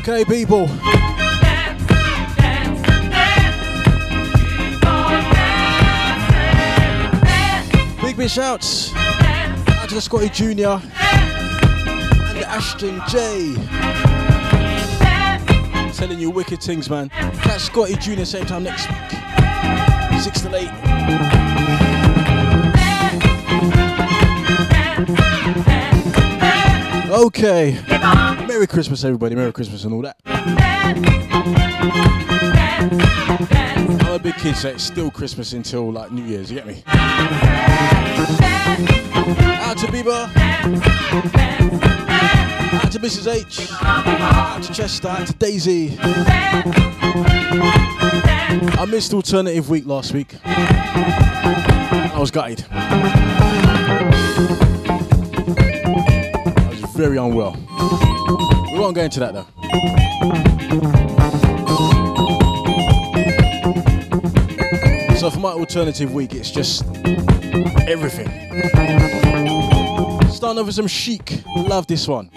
Okay, people. Big big shouts out to the Scotty Junior and Ashton J. Telling you wicked things, man. Catch Scotty Junior same time next week, six to eight. Okay. Merry Christmas, everybody. Merry Christmas and all that. I'm a big kid, so it's still Christmas until like New Year's. You get me? Out to Bieber. Out to Mrs. H. Out to Chester. Out to Daisy. I missed alternative week last week. I was gutted. Very unwell. We won't go into that though. So for my alternative week, it's just everything. Starting off with some chic. Love this one.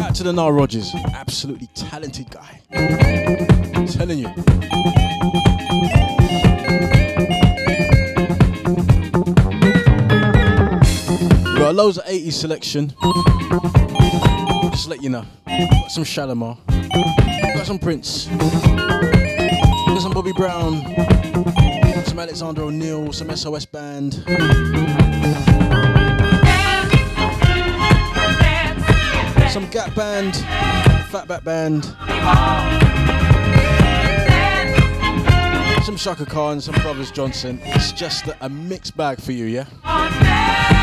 Out to the Nile Rodgers. Absolutely talented guy. I'm telling you. Got loads of 80s selection. Just let you know. Got some Shalamar. Got some Prince. Got some Bobby Brown. Some Alexander O'Neal. Some SOS Band. Some Gap Band. Fatback Band. Some Chaka Khan. Some Brothers Johnson. It's just a, a mixed bag for you, yeah?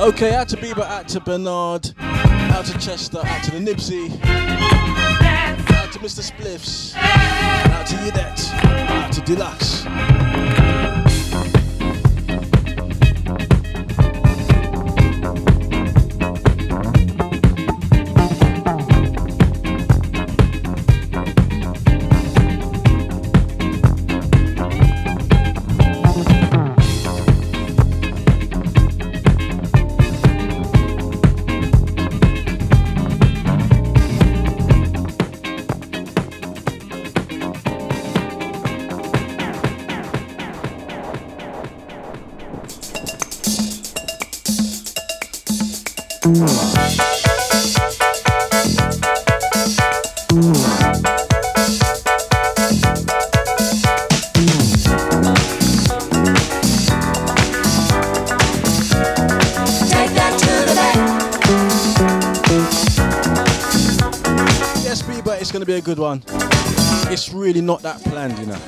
Okay, out to Bieber, out to Bernard, out to Chester, out to the Nibsy, out to Mr. Spliffs, out to Yidette, out to Deluxe. Good one. It's really not that planned, you know.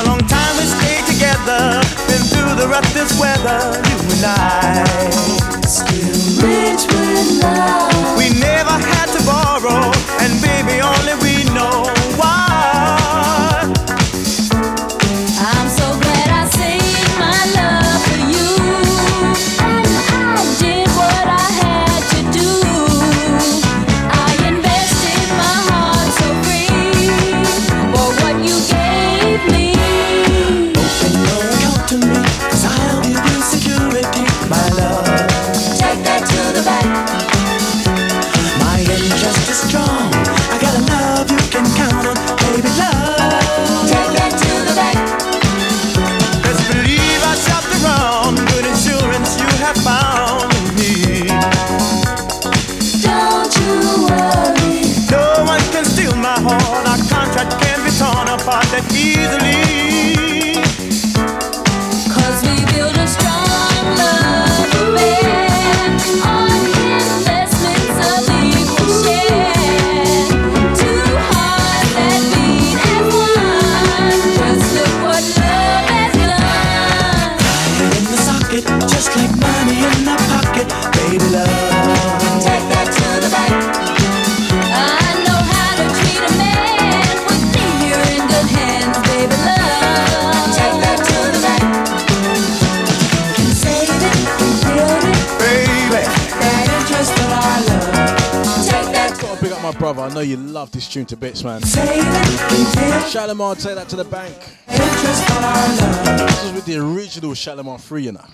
A long time we stayed together, been through the roughest weather, you and I. Still rich with love. Brother, I know you love this tune to bits, man. Shalamar, take that to the bank. This is with the original Shalamar 3, you know.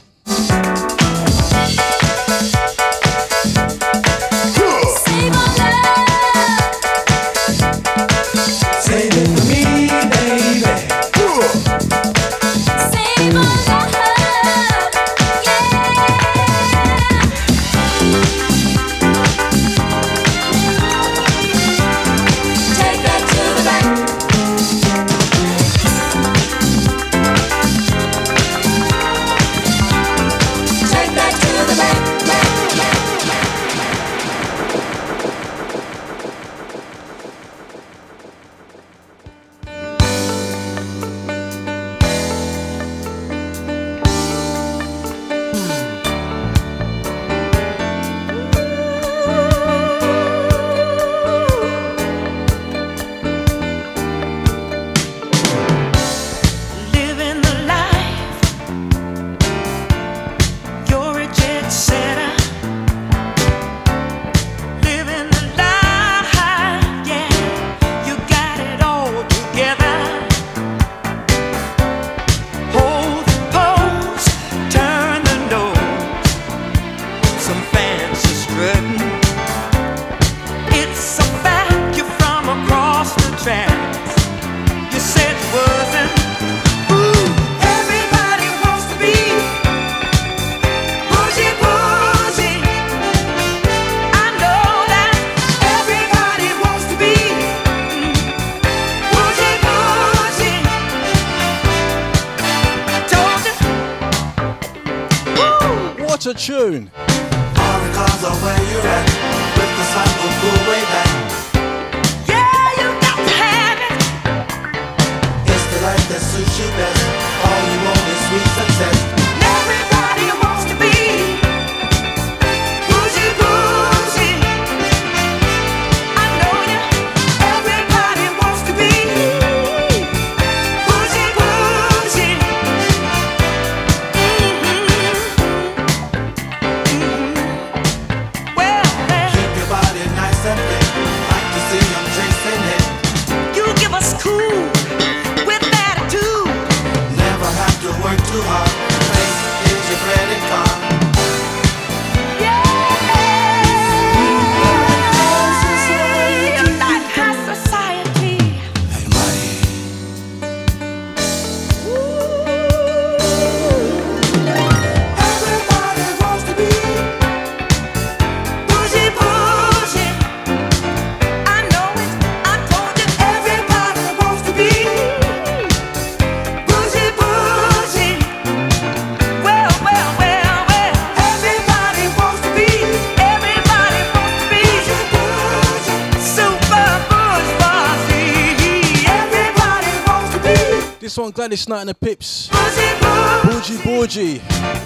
One, Gladys Knight and the Pips. Borgie Borgie.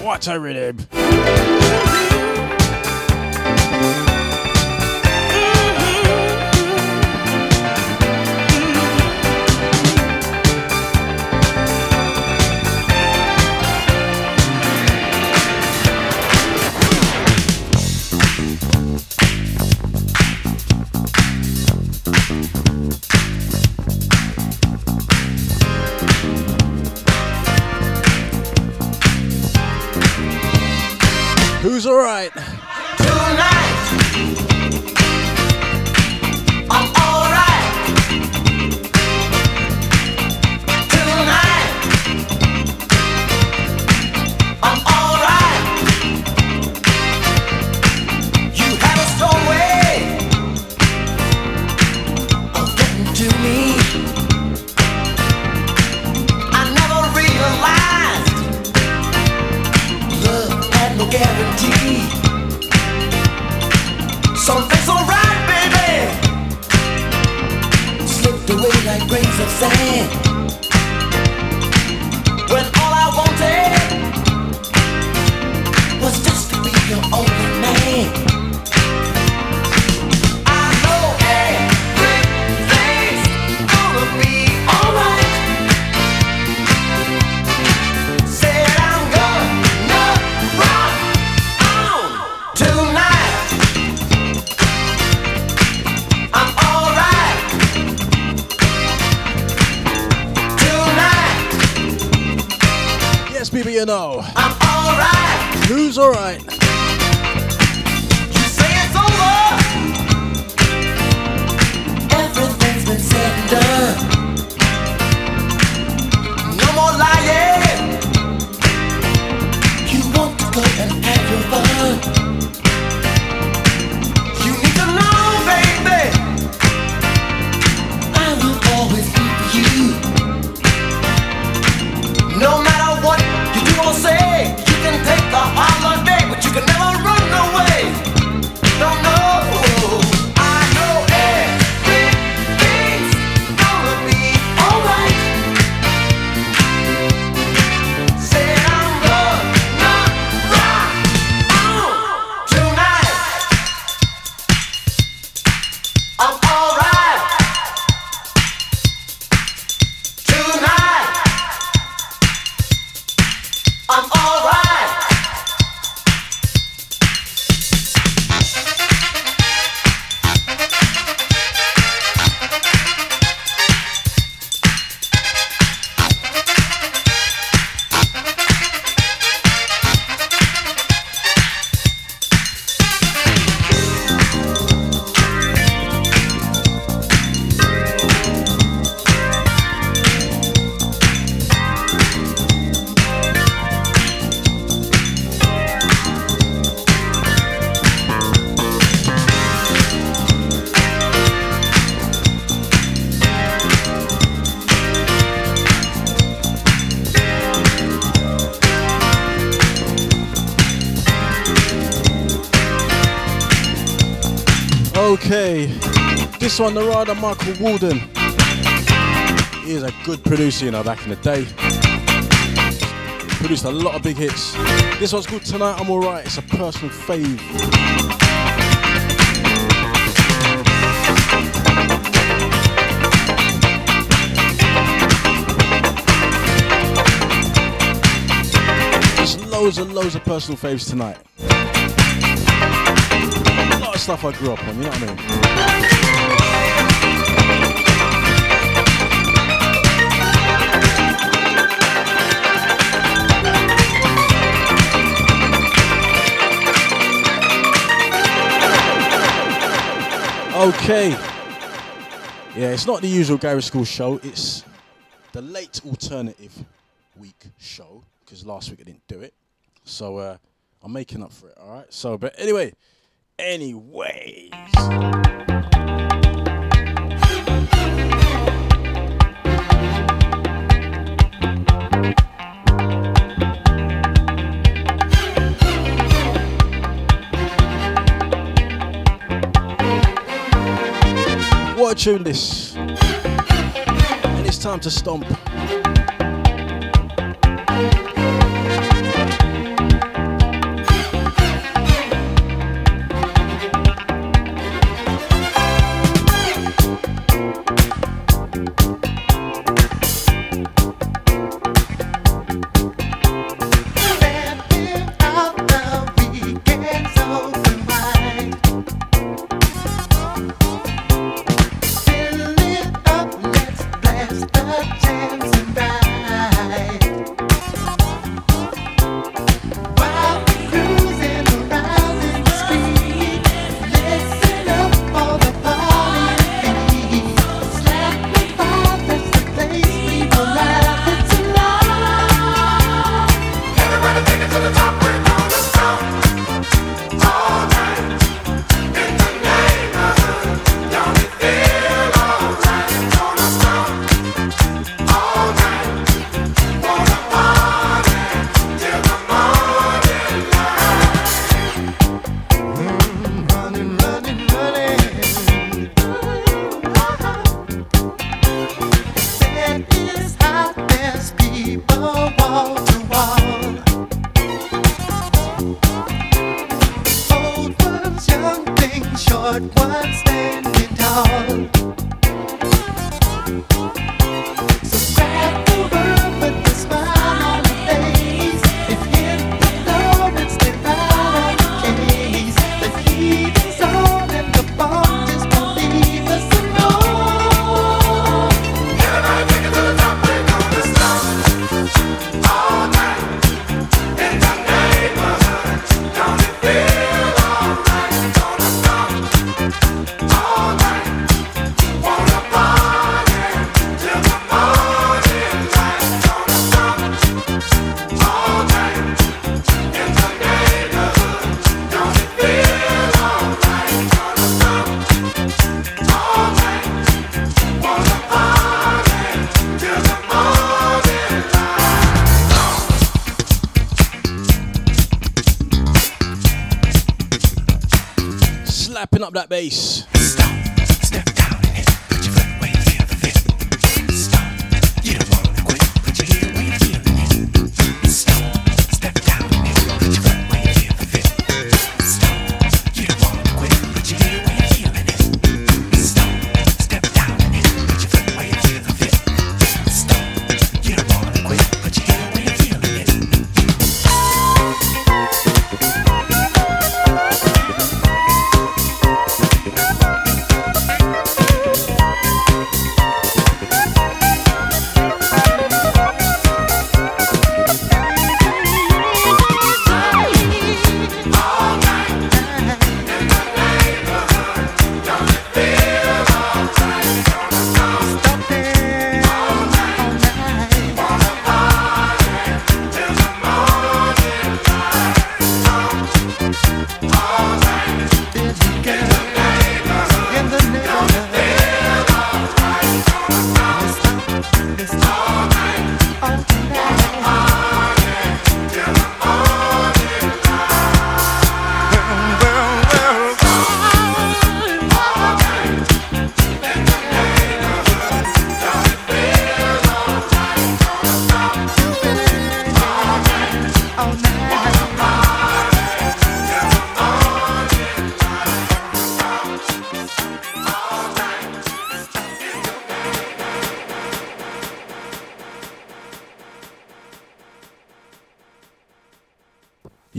What a rhythm. This one, Narada Michael Walden. He is a good producer, you know, back in the day. Produced a lot of big hits. This one's called Tonight I'm Alright. It's a personal fave. Loads and loads of personal faves tonight. A lot of stuff I grew up on, you know what I mean? Okay. Yeah, it's not the usual Gary School show. It's the late alternative week show because last week I didn't do it. So uh, I'm making up for it. All right. So, but anyway, anyways. tune this. And it's time to stomp. that bass.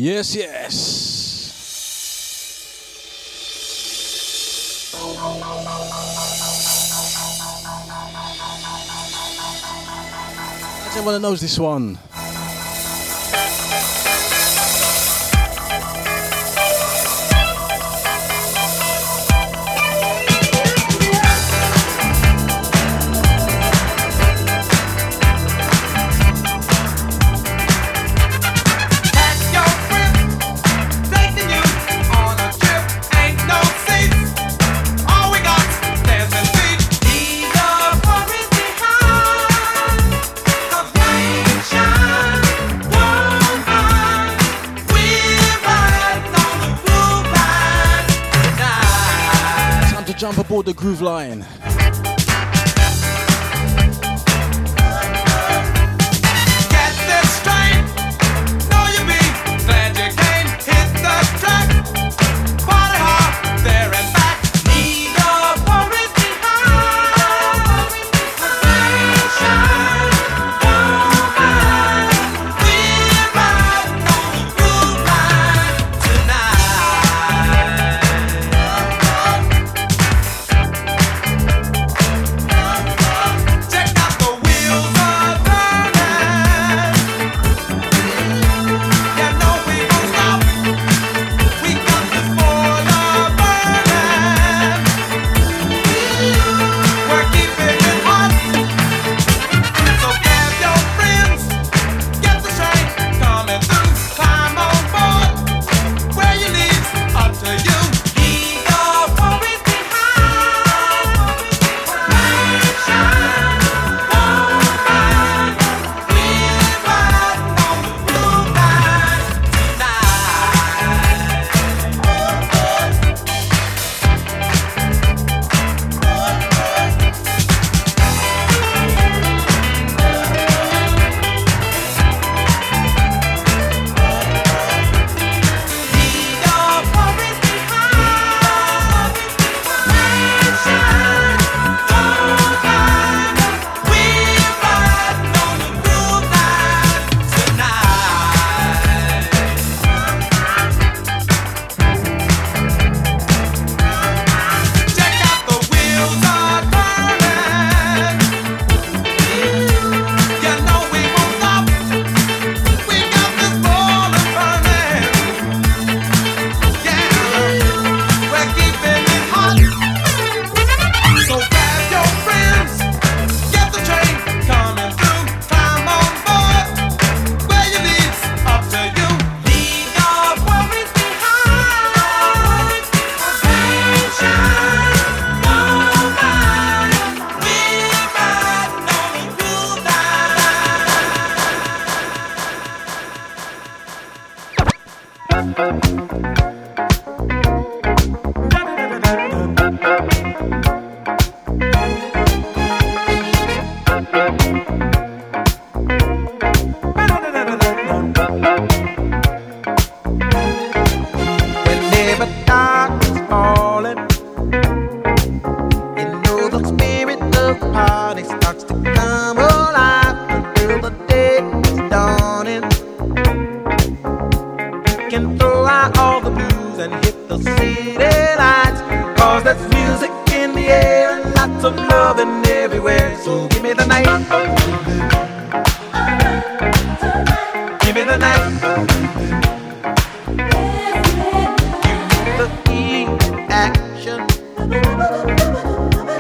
Yes, yes. Does anyone knows this one? the Groove Line.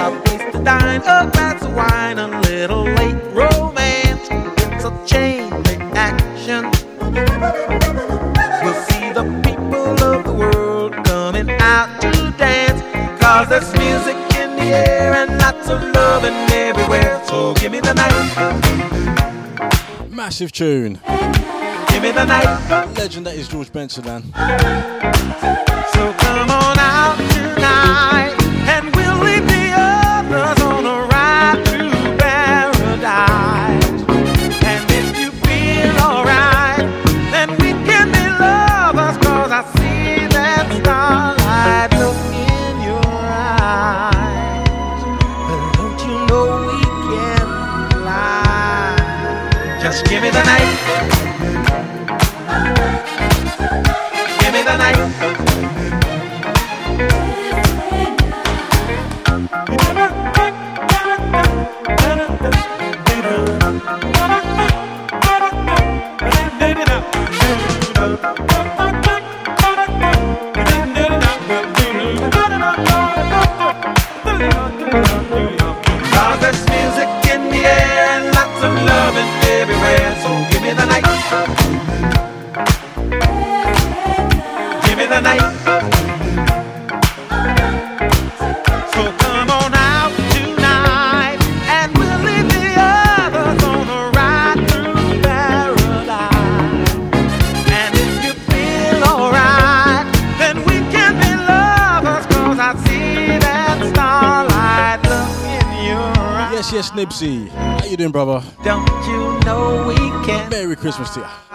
a place to dine, a glass of wine, a little late romance. It's a chain reaction. We'll see the people of the world coming out to dance. Cause there's music in the air and lots of loving everywhere. So give me the night. Massive tune. Give me the night. Legend that is George Benson, man. So come on out tonight and we'll leave. brother? Don't you know we can? Merry Christmas to you.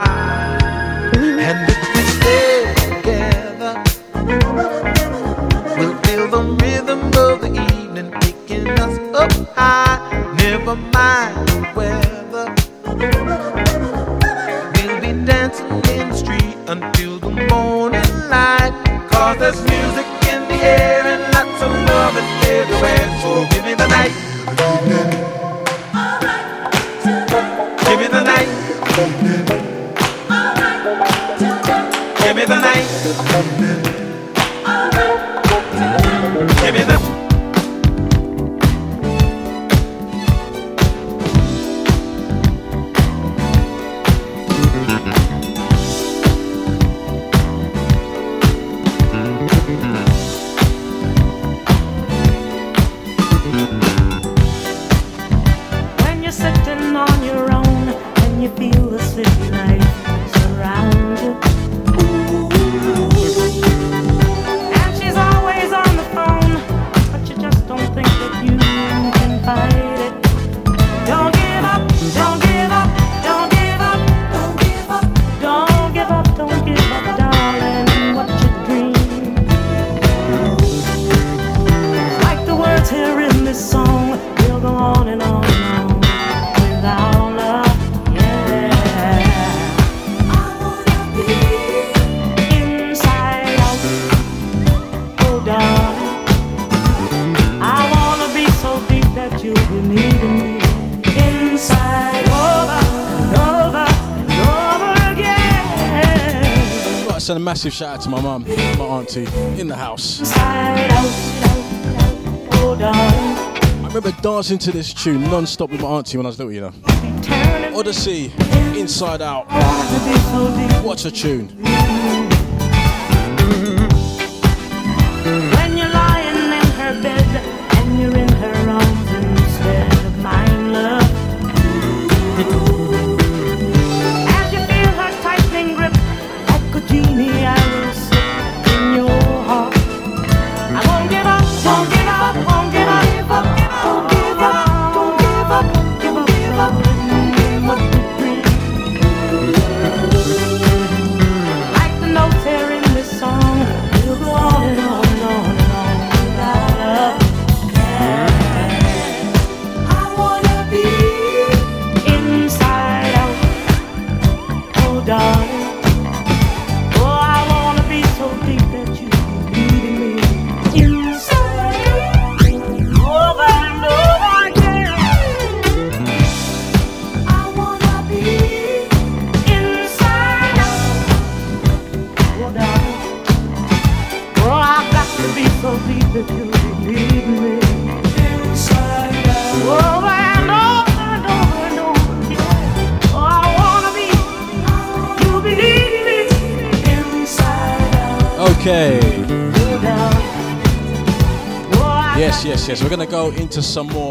send a massive shout out to my mum, my auntie, in the house. I remember dancing to this tune non stop with my auntie when I was little, you know. Odyssey, Inside Out. What a tune. to some more.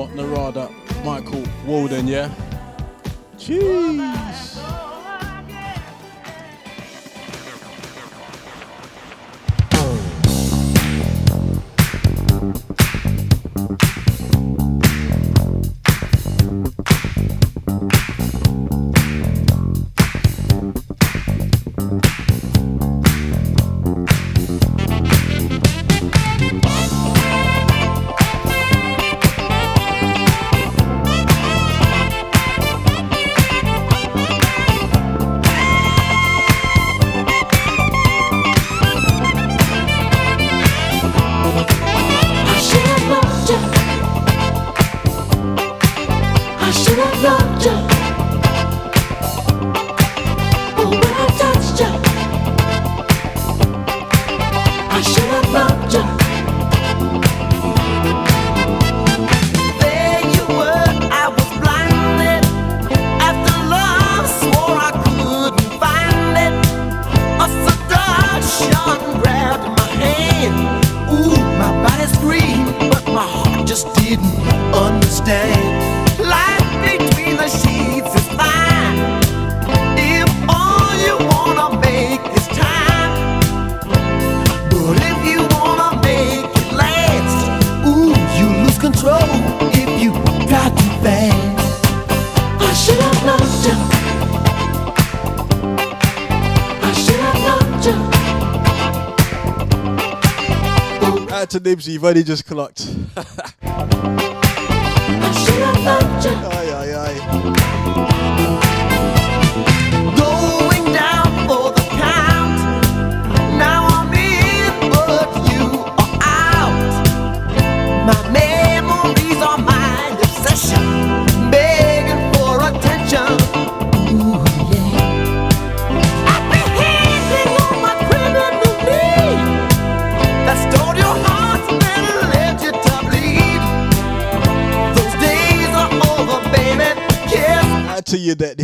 Gibbsy, you've only just clocked.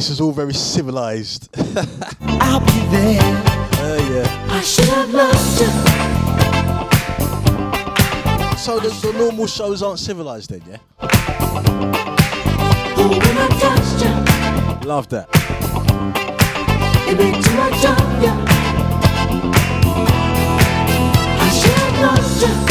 This is all very civilized. I'll be there. Oh uh, yeah. I should have loved you. So the, the normal shows aren't civilized then, yeah? Oh, Love that. I should have loved you.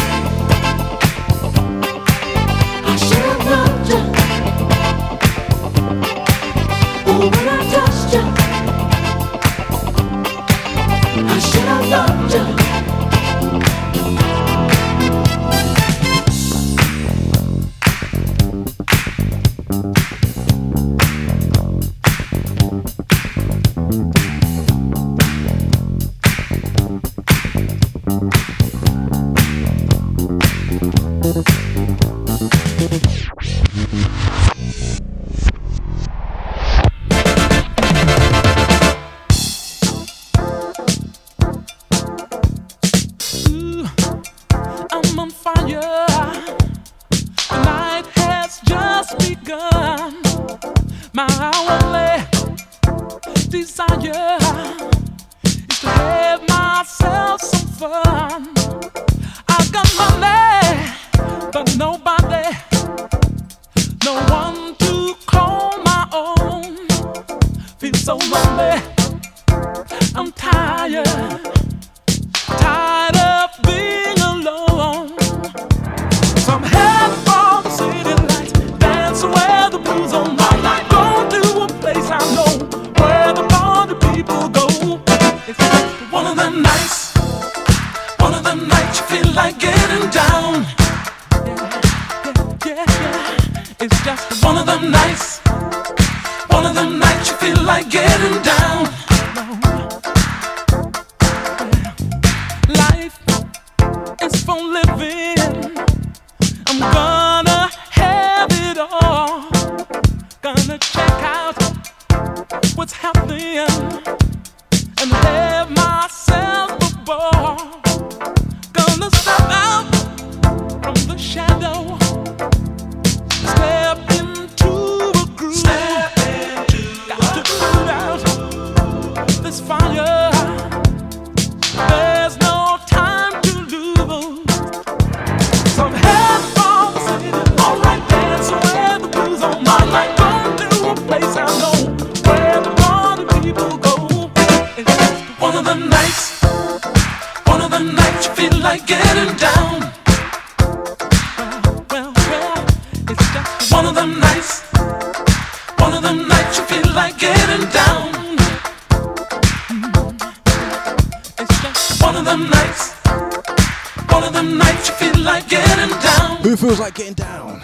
Who feels like getting down?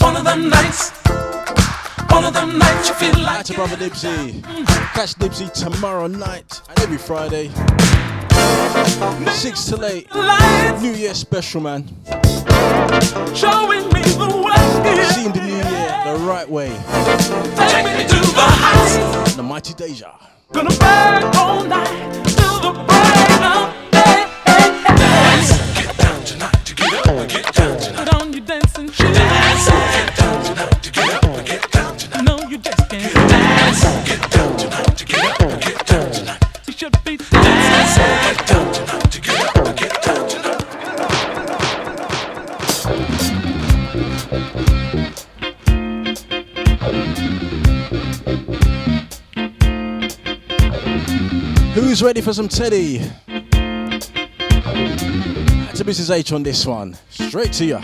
One of them nights, one of them nights you feel like to brother. Catch Dibsy tomorrow night and every Friday. Six to eight. New Year special, man. showing me the way. The right way. Take me to the house. The mighty Deja. Gonna burn all night till the break of day. Dance, get down tonight to get up, get down tonight. Put on your dancing shoes. Dance, Who's ready for some Teddy? That's a Mrs. H on this one. Straight to. You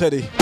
Teddy.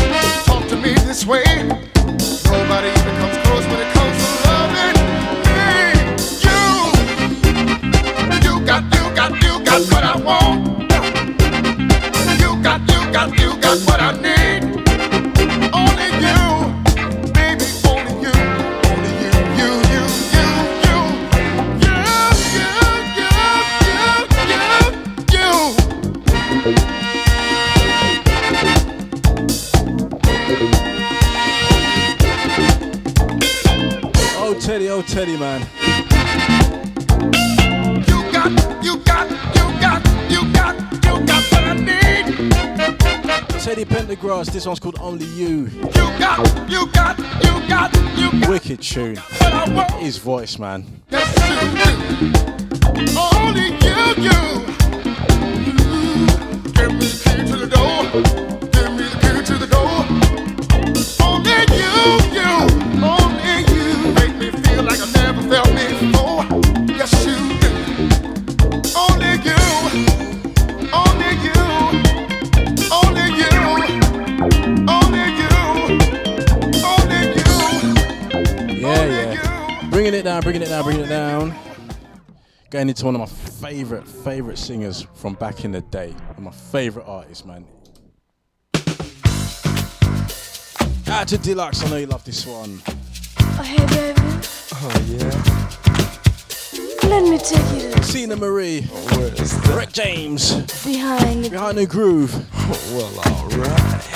Teddy, man. You got, you got, you got, you got, you got what I need. Teddy Pendergrass, this one's called Only You. You got, you got, you got, you got Wicked tune. what I want. His voice, man. Yes, you do. Only you, you. Mm-hmm. Give me the key to the door. Going into one of my favorite, favorite singers from back in the day, and my favorite artist, man. Out to Deluxe, I know you love this one. Oh, hey, baby. Oh, yeah. Let me take you to Teena Marie. Oh, where is that? Rick James. Behind the, Behind the groove. Oh, well, alright.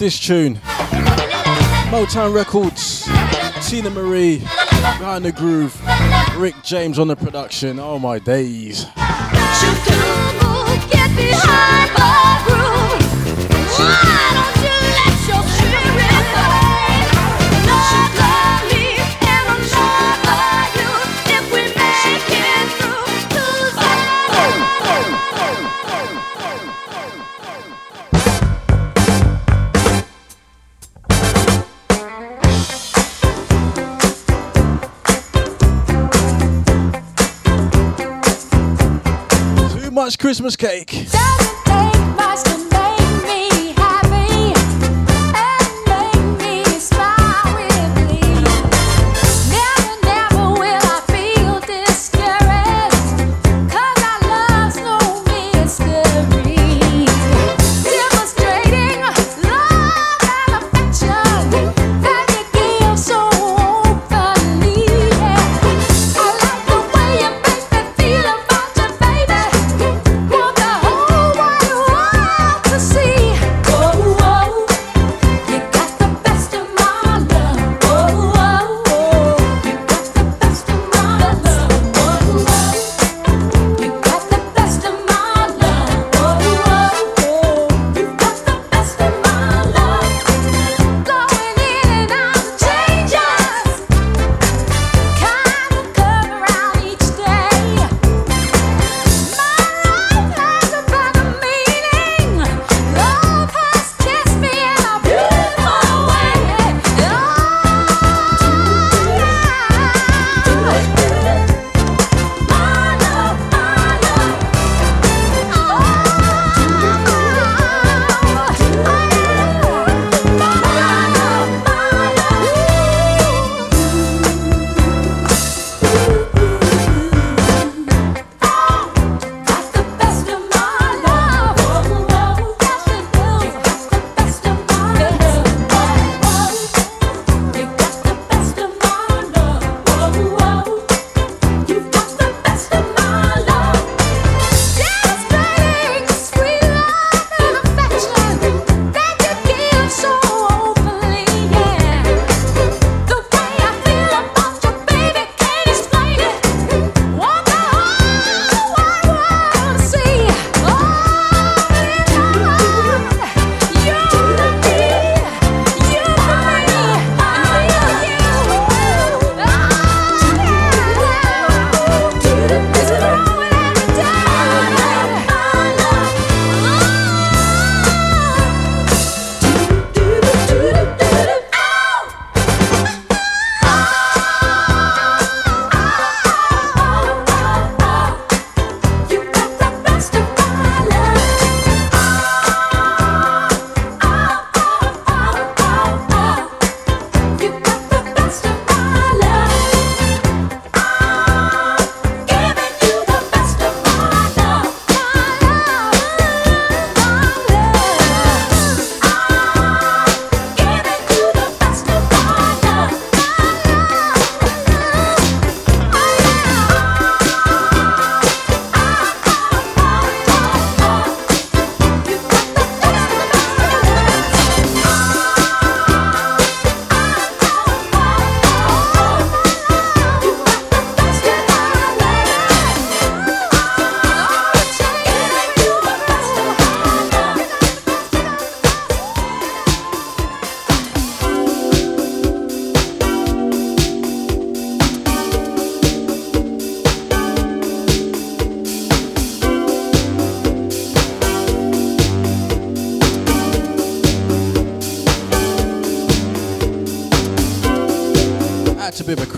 this tune. Motown Records, Teena Marie, behind the groove, Rick James on the production. Oh my days. Get behind groove. much Christmas cake.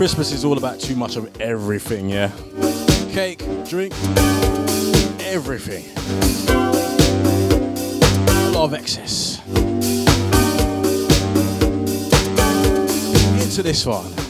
Christmas is all about too much of everything, yeah? Cake, drink, everything. A lot of excess. Into this one.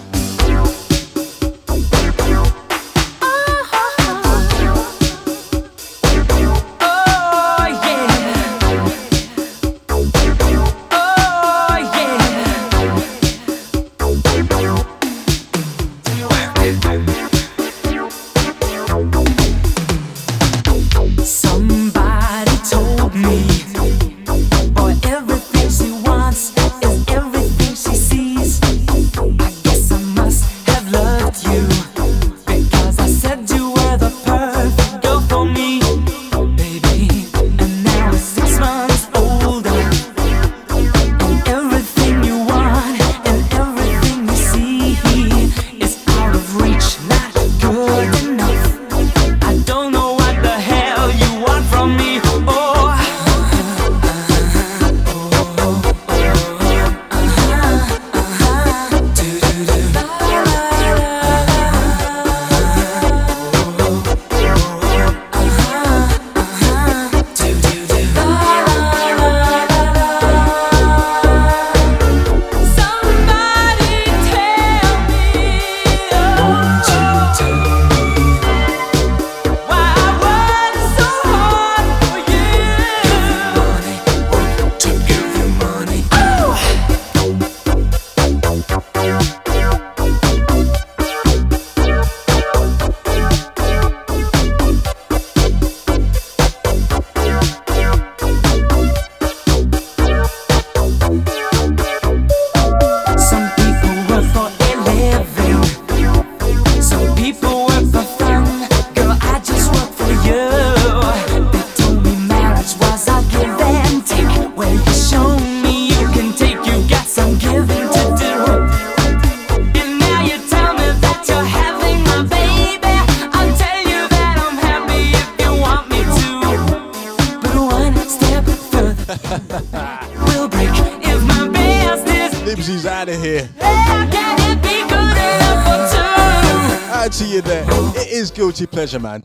Pleasure, man.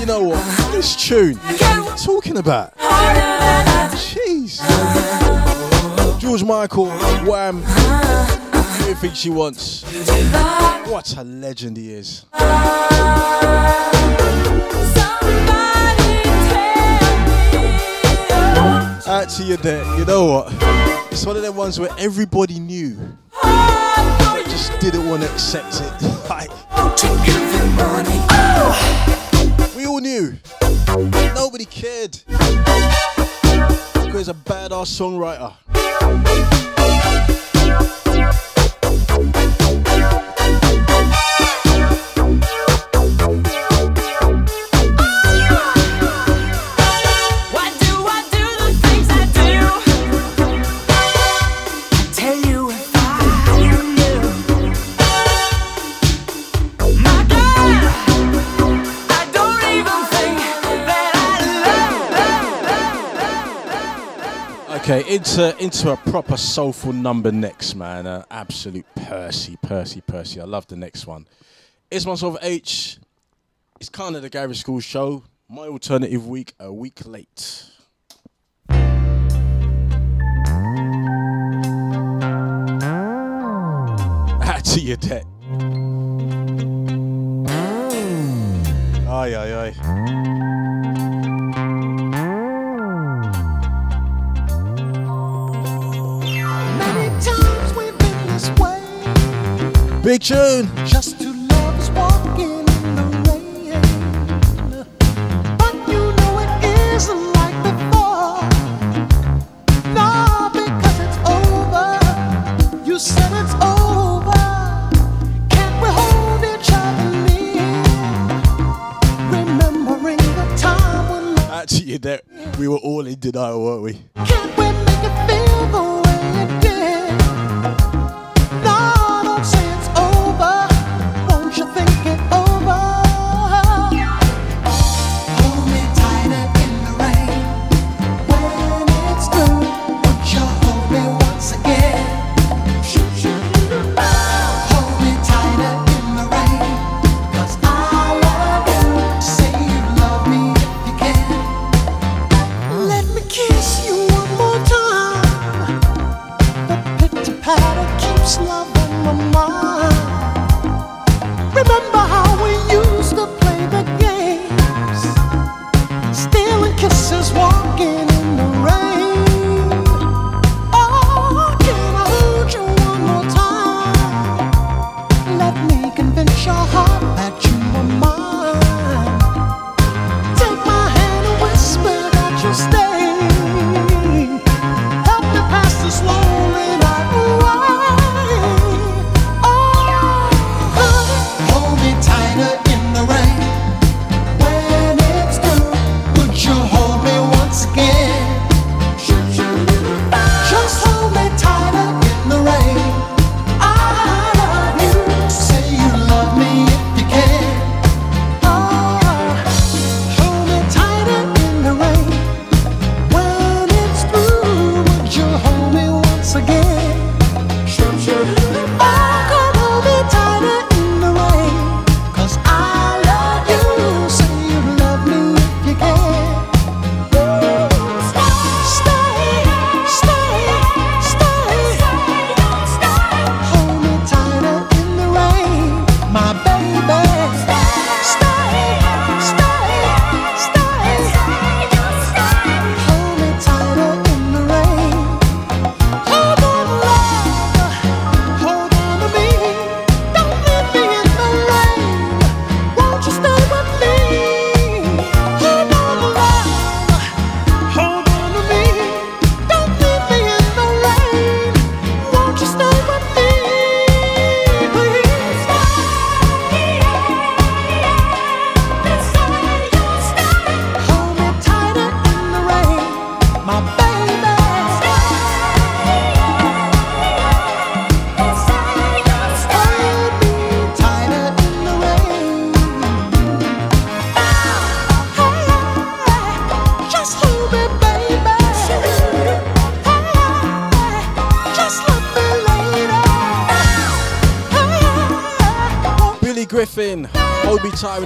You know what? This tune. What talking about? Jeez. George Michael, Wham. Everything she wants. What a legend he is. Out to you there. You know what? It's one of them ones where everybody knew. But just didn't want to accept it. like, Nobody cared. Because he's a badass songwriter. Okay, into into a proper soulful number next, man. Uh, absolute Percy, Percy, Percy. I love the next one. It's myself H. It's kind of the Garage School show. My alternative week, a week late. Add to your debt. Aye, aye, aye. This way. Big tune. Just two lovers walking in the rain. But you know it isn't like before. No, because it's over. You said it's over. Can't we hold each other near? Remembering the time when Actually, that we were all in denial, weren't we?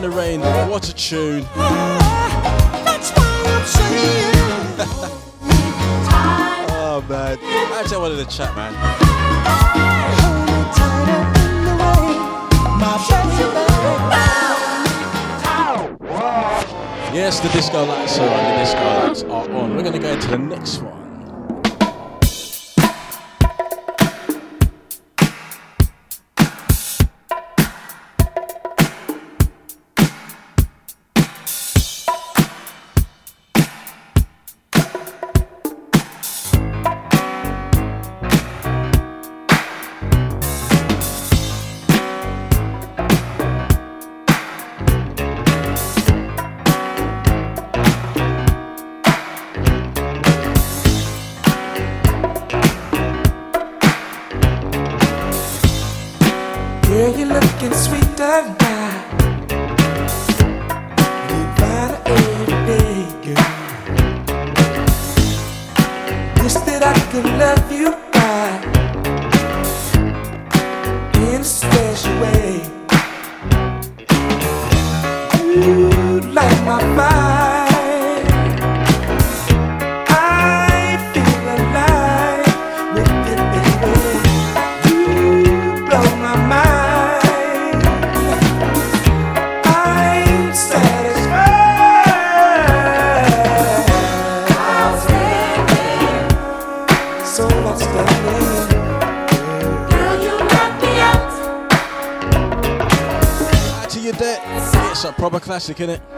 In the Rain. Classic, innit? I'm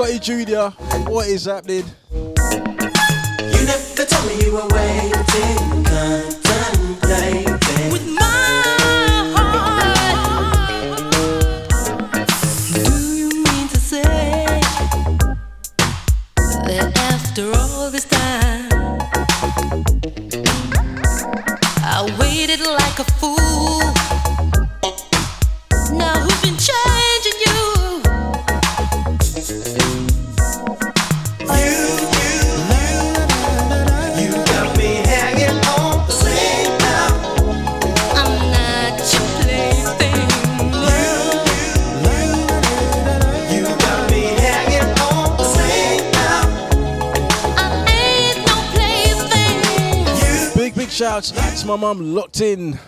Scotty Junior, what is happening? You never told me you were waiting, my mom locked in.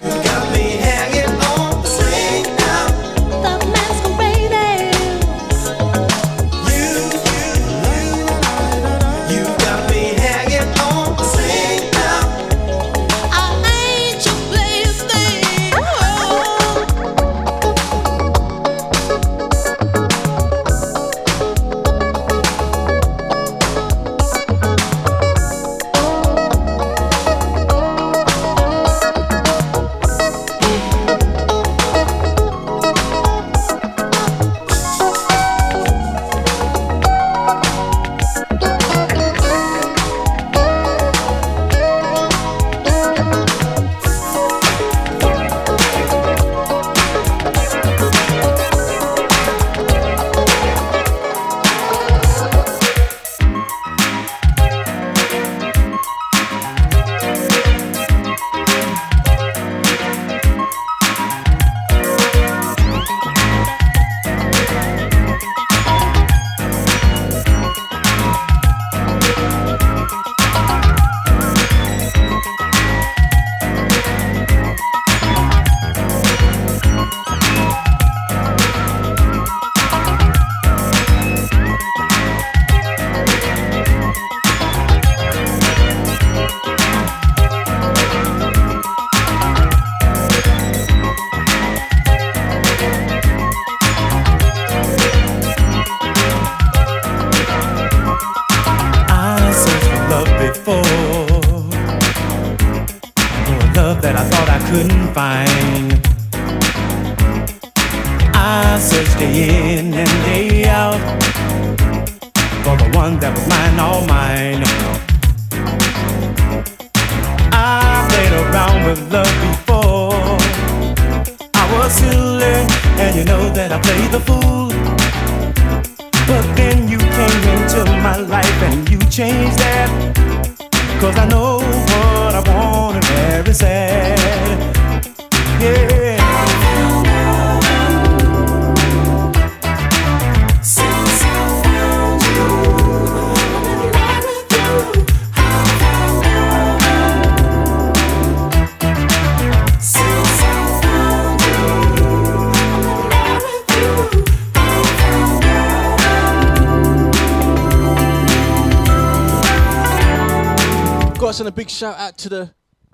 To send a big shout out to the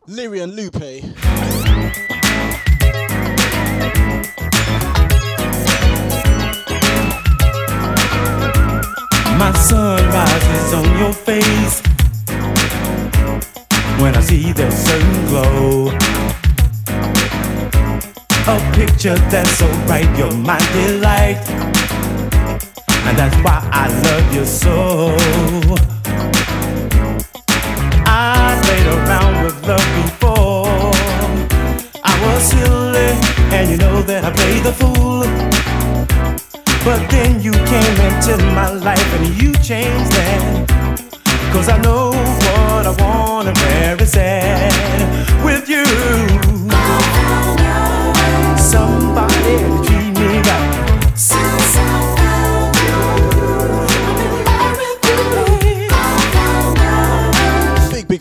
Lyrian Lupe. My sun rises on your face when I see that certain glow. A picture that's so bright, you're my delight, and that's why I love you so. I played around with love before. I was silly, and you know that I played the fool. But then you came into my life and you changed that. Cause I know what I want and where it's at with you.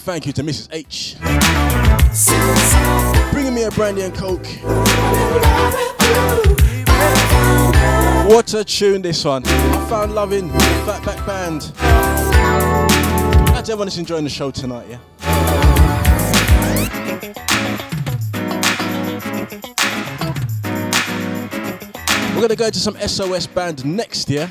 Thank you to Mrs. H. Bringing me a brandy and coke. What a tune this one. I found loving Fatback Band. Glad everyone is enjoying the show tonight, yeah? We're gonna go to some SOS band next year.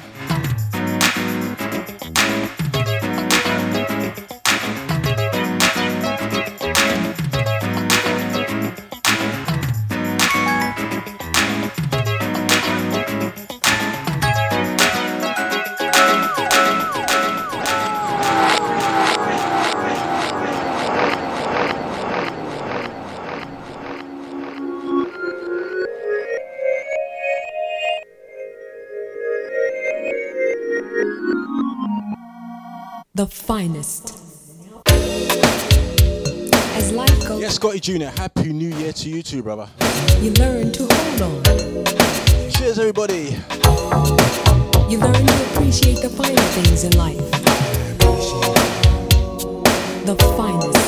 Scotty Jr., Happy New Year to you too, brother. you learn to hold on. Cheers, everybody. You learn to appreciate the finer things in life. The finest.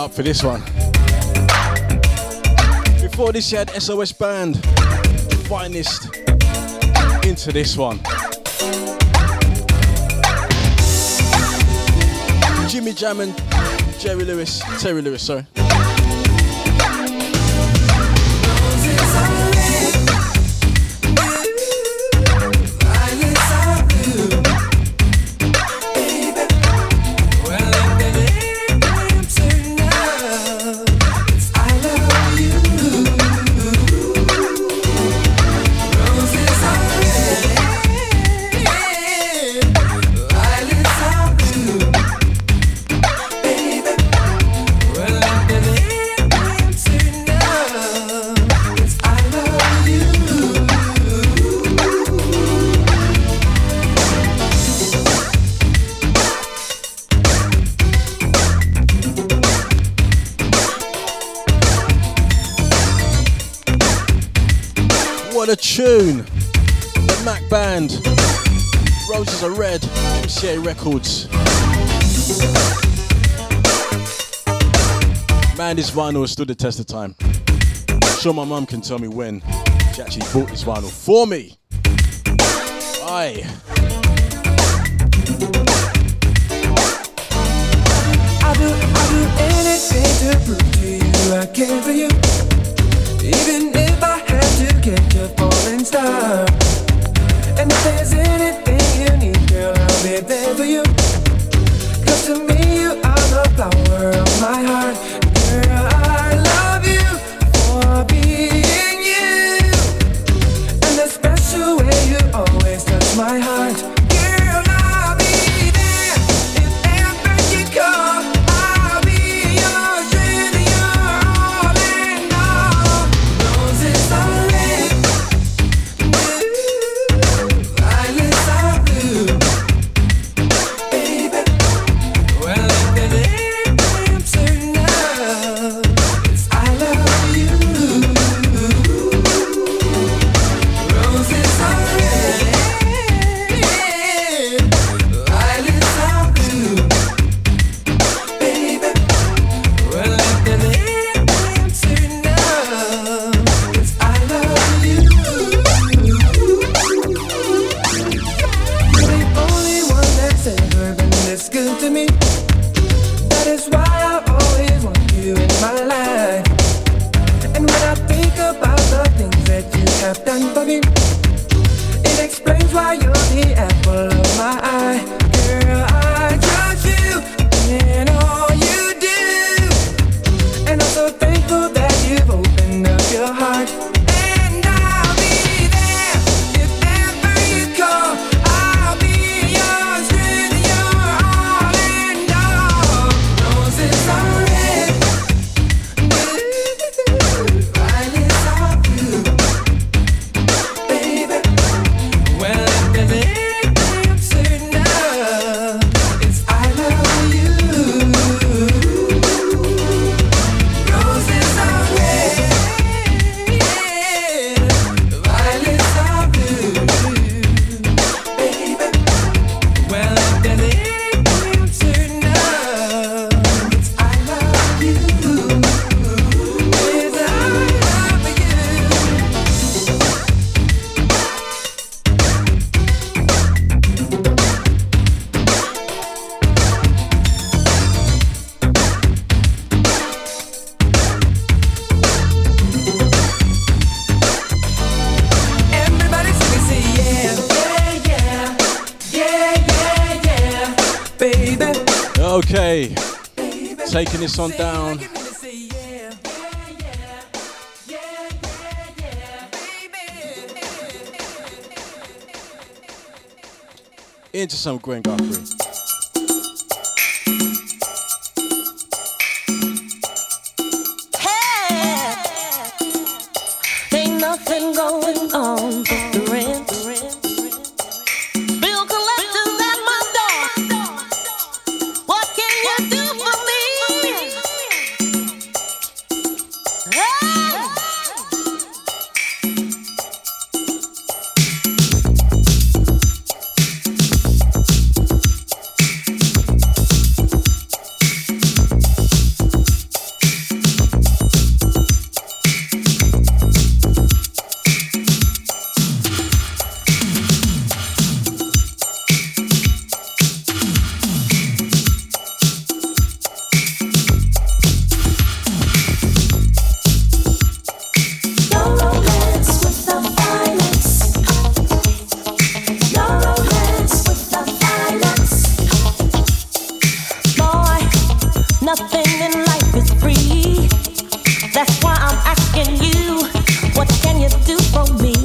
up for this one. Before this, you had SOS Band, finest, into this one. Jimmy Jammin', Jerry Lewis, Terry Lewis, sorry. Records. Man, this vinyl has stood the test of time. I'm sure my mum can tell me when she actually bought this vinyl for me. Aye. Sonta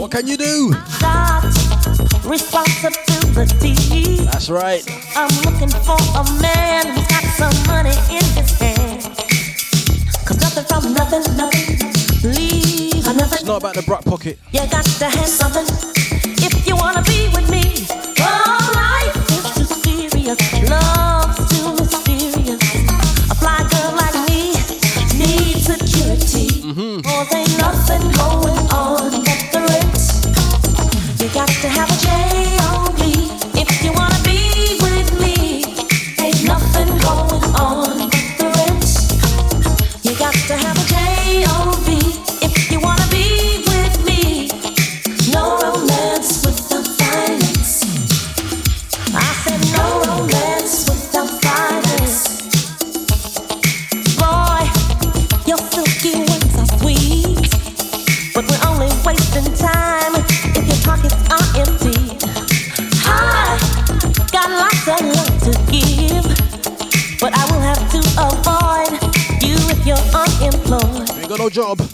What can you do? That's right. I'm looking for a man who's got some money in his hand. Cause nothing from nothing, nothing. Leave nothing. It's not about the brat pocket. You got to have something. If you wanna be with me, all life is too serious. Love. job.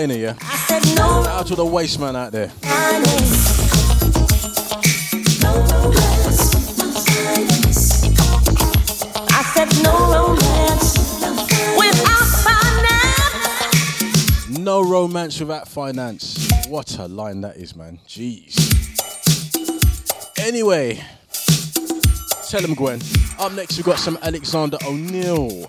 entertainer, yeah? No. Out to the waste man out there. No romance without finance. What a line that is, man. Jeez. Anyway, tell him, Gwen. Up next, we've got some Alexander O'Neal.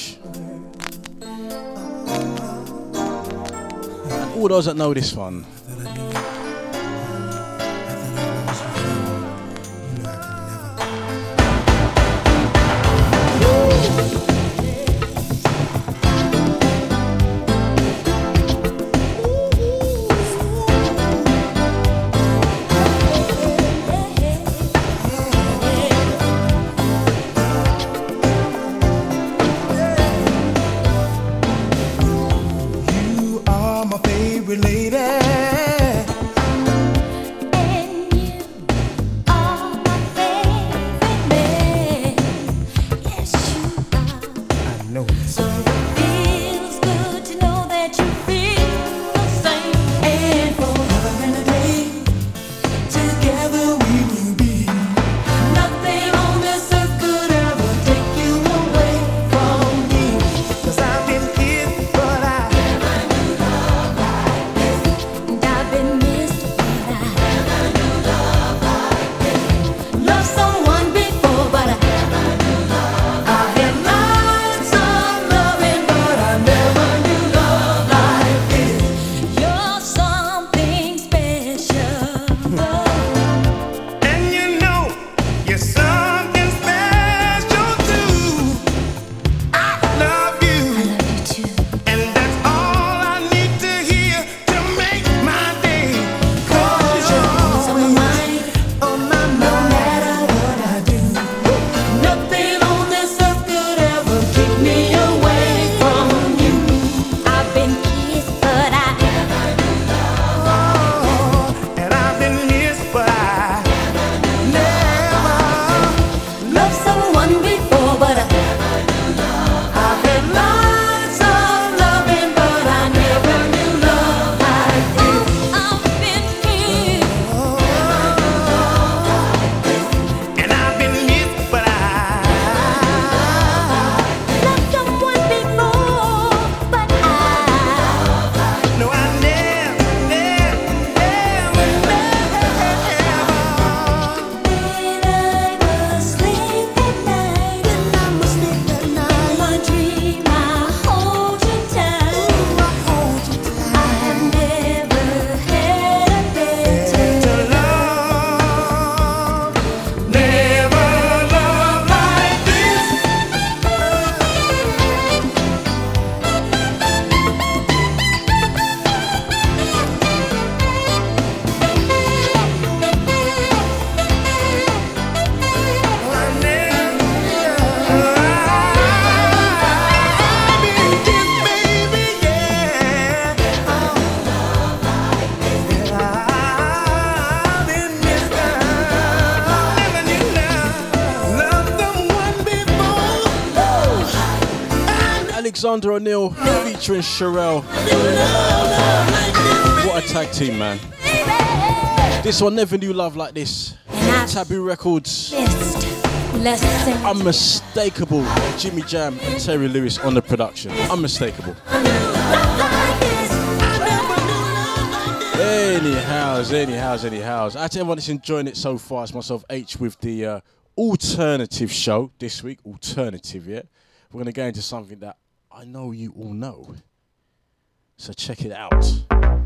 Who doesn't know this one? relate Alexander O'Neal featuring Cherrelle. What a tag team, man. This one never knew love like this. Tabu Records. Unmistakable Jimmy Jam and Terry Lewis on the production. Unmistakable. Anyhows, anyhows, anyhows. I tell everyone that's enjoying it so far. It's myself H with the uh, alternative show this week. Alternative, yeah. We're gonna go into something that I know you all know. So check it out.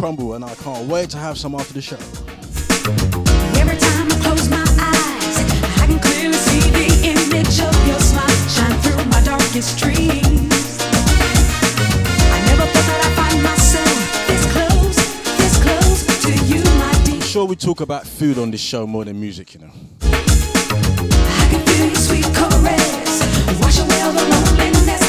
Crumble, and I can't wait to have some after the show. Every time I close my eyes, I can clearly see the image of your smile shine through my darkest dreams. I never thought that I'd find myself this close, this close to you, my dear. I'm sure we talk about food on this show more than music, you know. I can feel your sweet caress, wash away all the loneliness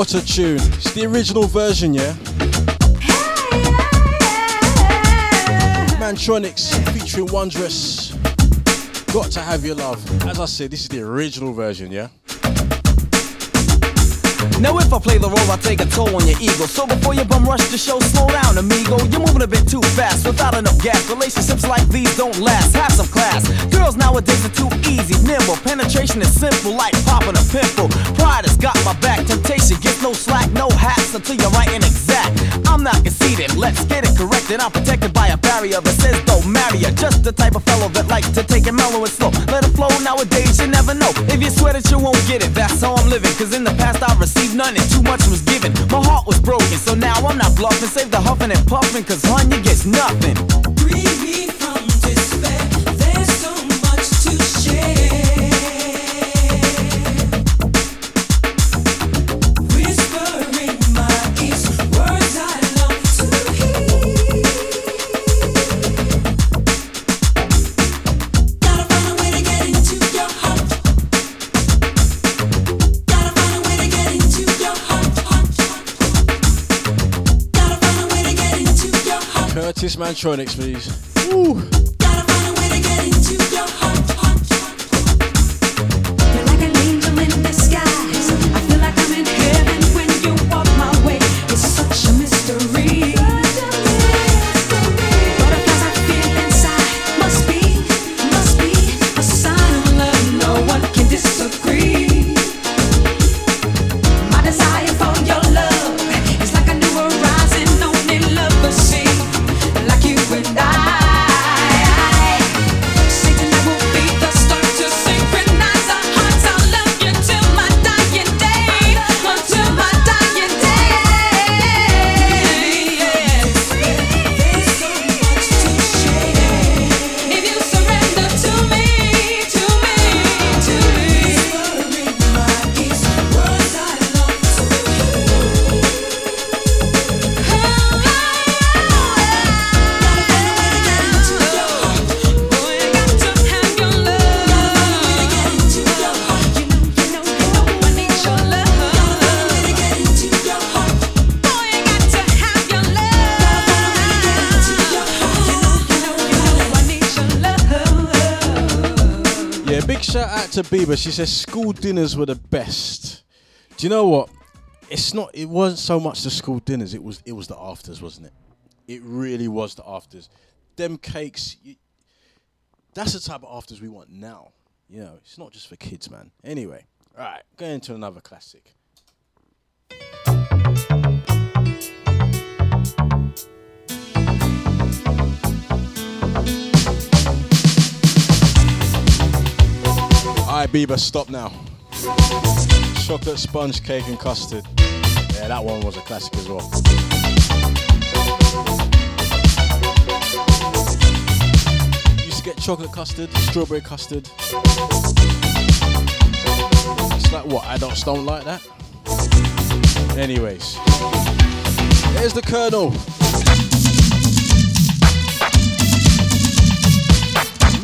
What a tune. It's the original version, yeah? Mantronix featuring Wondress. Got to have your love. As I said, this is the original version, yeah? Now if I play the role, I take a toll on your ego. So before you bum rush the show, slow down, amigo. You're moving a bit too fast without enough gas. Relationships like these don't last. Have some class. Girls nowadays are too easy, nimble. Penetration is simple, like popping a pimple. Pride has got my back. Temptation gets no slack, no hats until you're right and exact. I'm not conceited. Let's get it corrected. I'm protected by a barrier that says don't marry her. Just the type of fellow that likes to take it mellow and slow. Let it flow nowadays, you never know. If you swear that you won't get it, that's how I'm living. Cause in the past I've received none and too much was given. My heart was broken, so now I'm not bluffing. Save the huffing and puffing, cause hun, you gets nothing. Heart. Curtis Mantronix, please. Ooh. To Bieber. She says school dinners were the best. Do you know what? It's not. It wasn't so much the school dinners. It was. It was the afters, wasn't it? It really was the afters. Them cakes. You, that's the type of afters we want now. You know, it's not just for kids, man. Anyway, all right, going to another classic. All right, Bieber, stop now. Chocolate sponge cake and custard. Yeah, that one was a classic as well. Used to get chocolate custard, strawberry custard. It's like what? Adults don't like that. Anyways, here's the Colonel.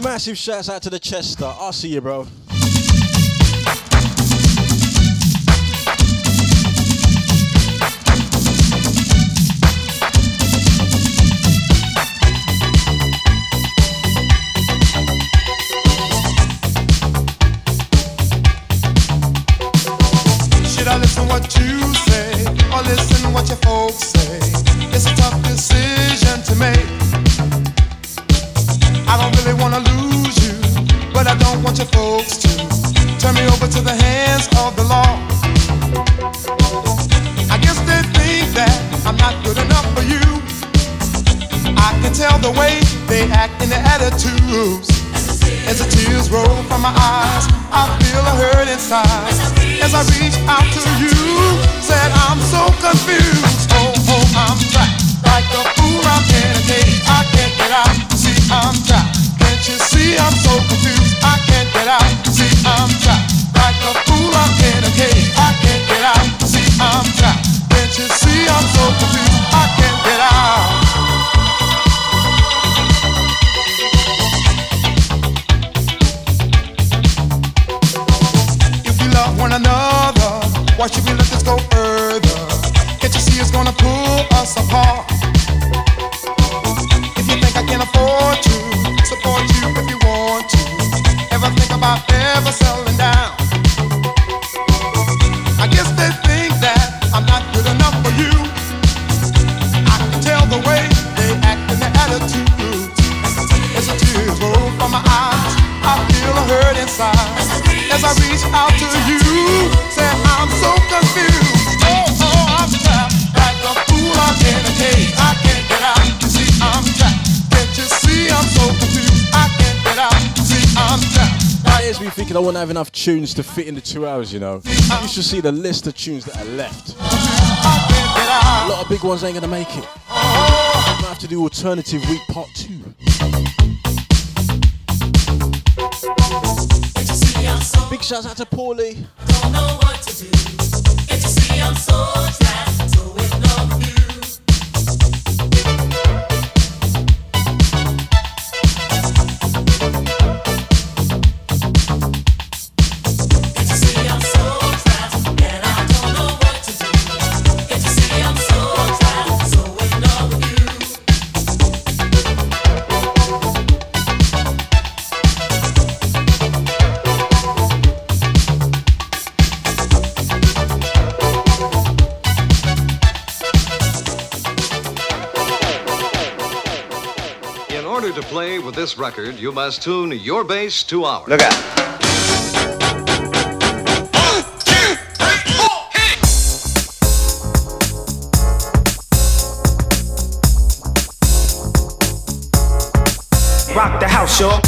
Massive shouts out to the Chester. I'll see you, bro. The hands of the law. I guess they think that I'm not good enough for you. I can tell the way they act in their attitudes. As the tears roll from my eyes, I feel a hurt inside. As I reach out to you, said I'm so confused. Oh, oh, I'm trapped. Like a fool, I'm in a. I can't get out. See, I'm trapped. Can't you see I'm so confused? I can't get out. See, I'm trapped. Like a fool, I'm in a. I can't get out. See, I'm trapped. Can't you see I'm so confused? I can't Should we let this go further? Can't you see it's gonna pull us apart? If you think I can afford support you if you want to. Ever think about ever selling? I won't have enough tunes to fit in the two hours, you know. You should see the list of tunes that are left. A lot of big ones ain't gonna make it. I might have to do alternative week part two. Big shouts out to Paulie. This record, you must tune your bass to ours. Look out. Rock the house, y'all.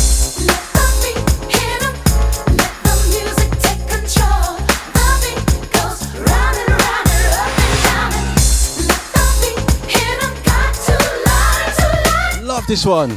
Love this one.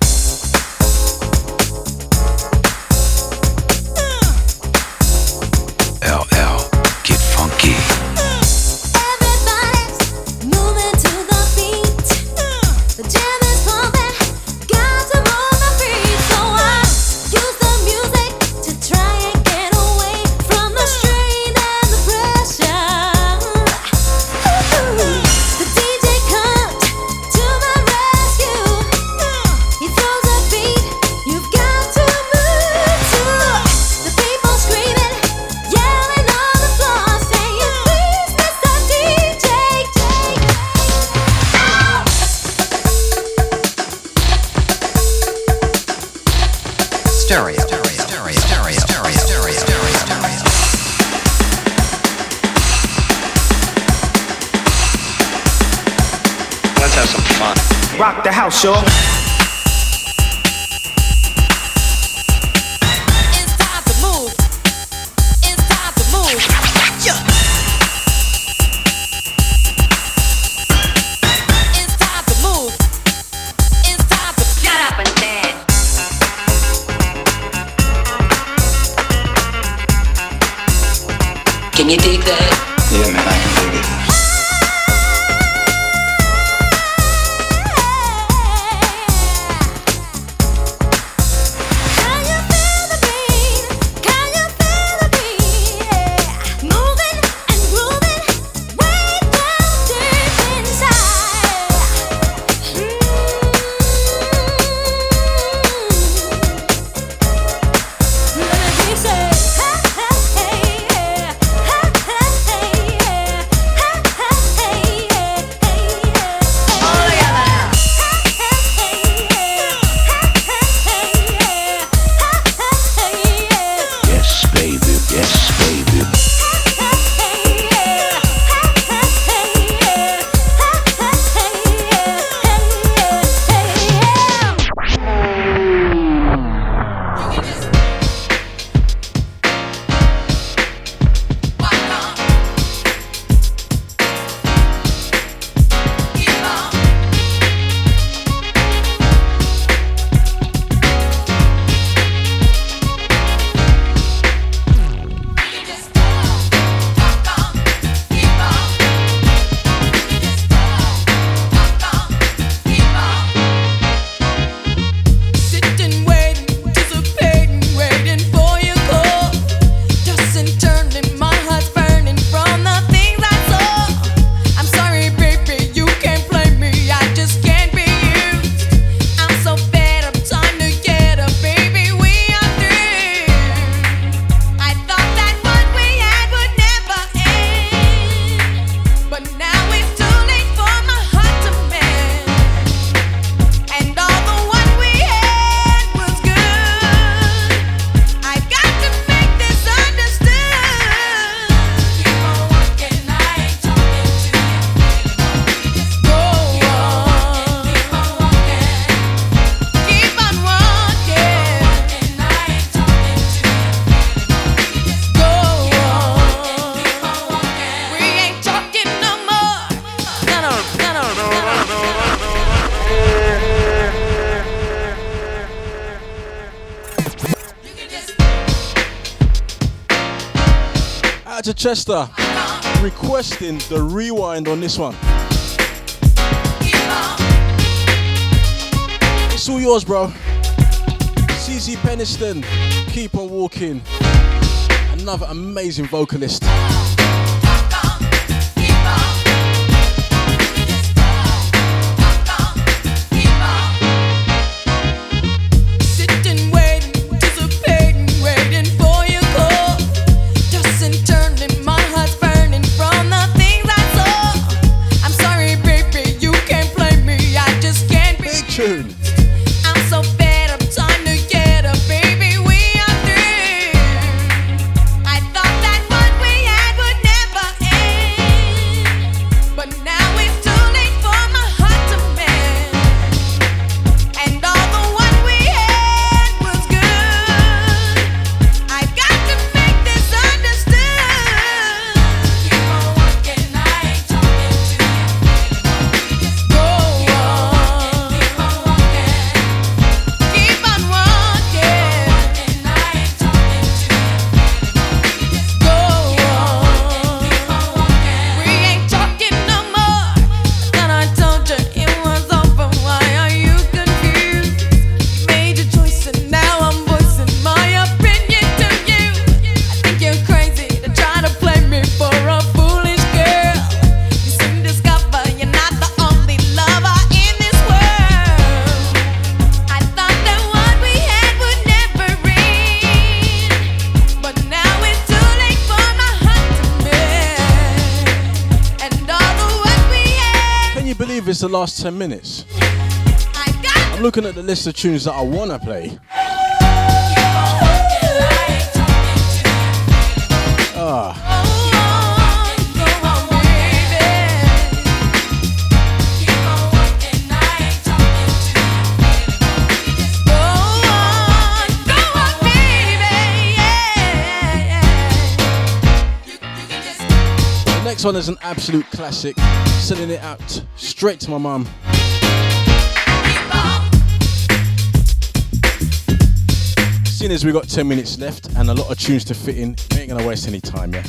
Rock Chester requesting the rewind on this one. It's all yours, bro. CeCe Peniston, keep on walking. Another amazing vocalist. the last 10 minutes. I'm looking at the list of tunes that I want to play. Ah. Next one is an absolute classic. Sending it out straight to my mum. Seeing as we got 10 minutes left and a lot of tunes to fit in, we ain't gonna waste any time, yeah?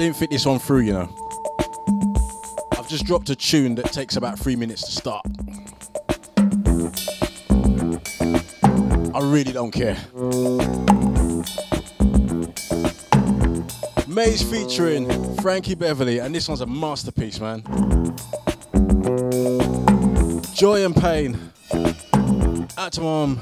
didn't think this one through, you know. I've just dropped a tune that takes about three minutes to start. I really don't care. Maze featuring Frankie Beverly, and this one's a masterpiece, man. Joy and pain. at Atomom.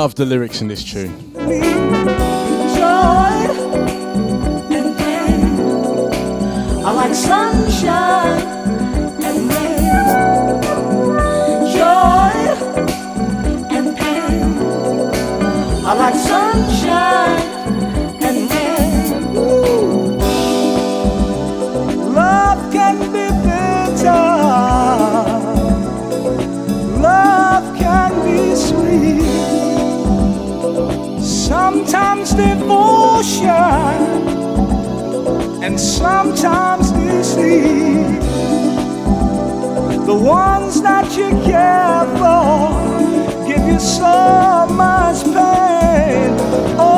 Love the lyrics in this tune. Like sunshine sometimes deceit. The ones that you care for give you so much pain. Oh,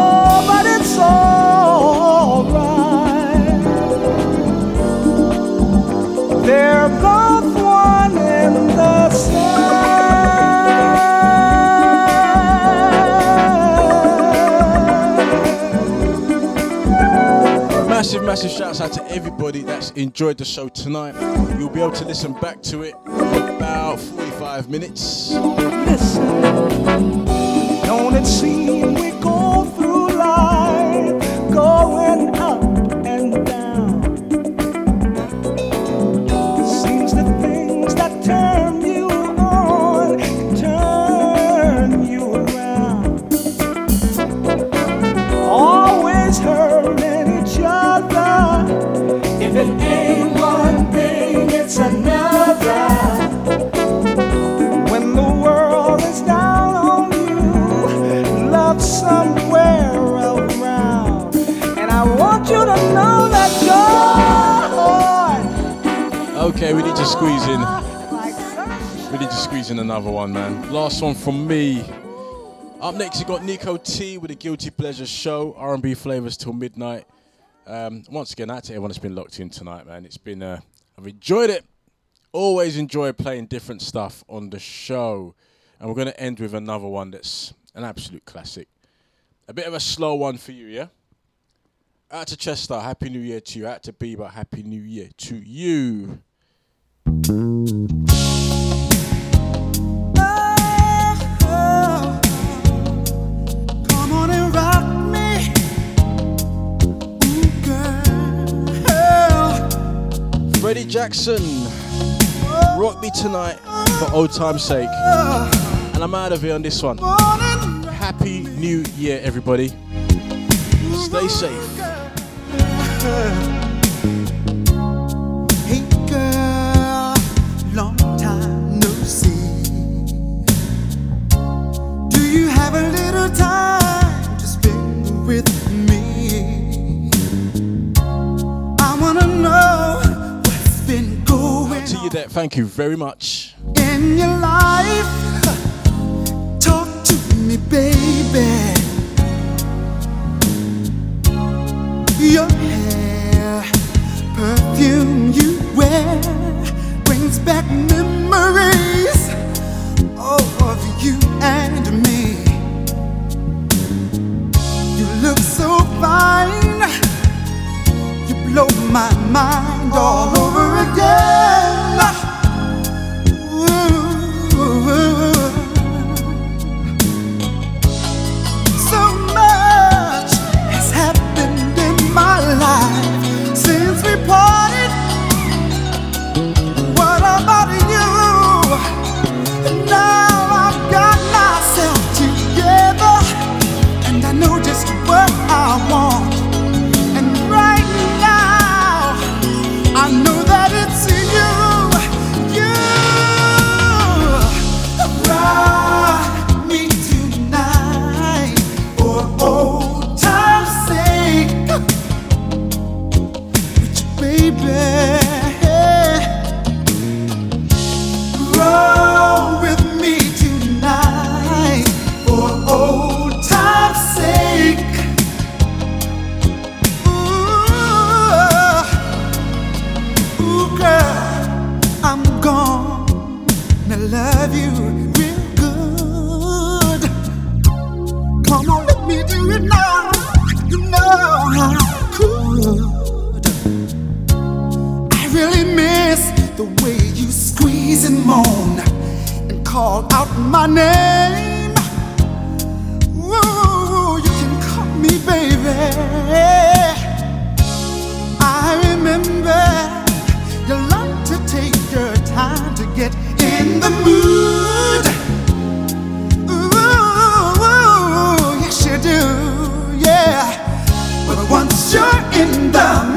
Massive, massive shouts out to everybody that's enjoyed the show tonight. You'll be able to listen back to it in about 45 minutes. To squeeze in. We need to squeeze in another one, man. Last one from me. Up next, you got Nico T with the Guilty Pleasure Show, R&B flavors till midnight. Um, once again, out to everyone that's been locked in tonight, man. It's been, uh, I've enjoyed it. Always enjoy playing different stuff on the show, and we're gonna end with another one that's an absolute classic. A bit of a slow one for you, yeah. Out to Chester, Happy New Year to you. Out to Bieber, Happy New Year to you. Freddie Jackson, rock me tonight for old time's sake. And I'm out of here on this one. Happy New Year, everybody. Stay safe. Thank you very much. in your life. Talk to me, baby. Your hair, perfume you wear brings back memories of you and me. Look so fine, you blow my mind all over again. My name. You can call me baby. I remember you to take your time to get in the mood. Do, yeah. But once you're in the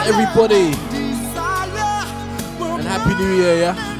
everybody. And happy new year, yeah?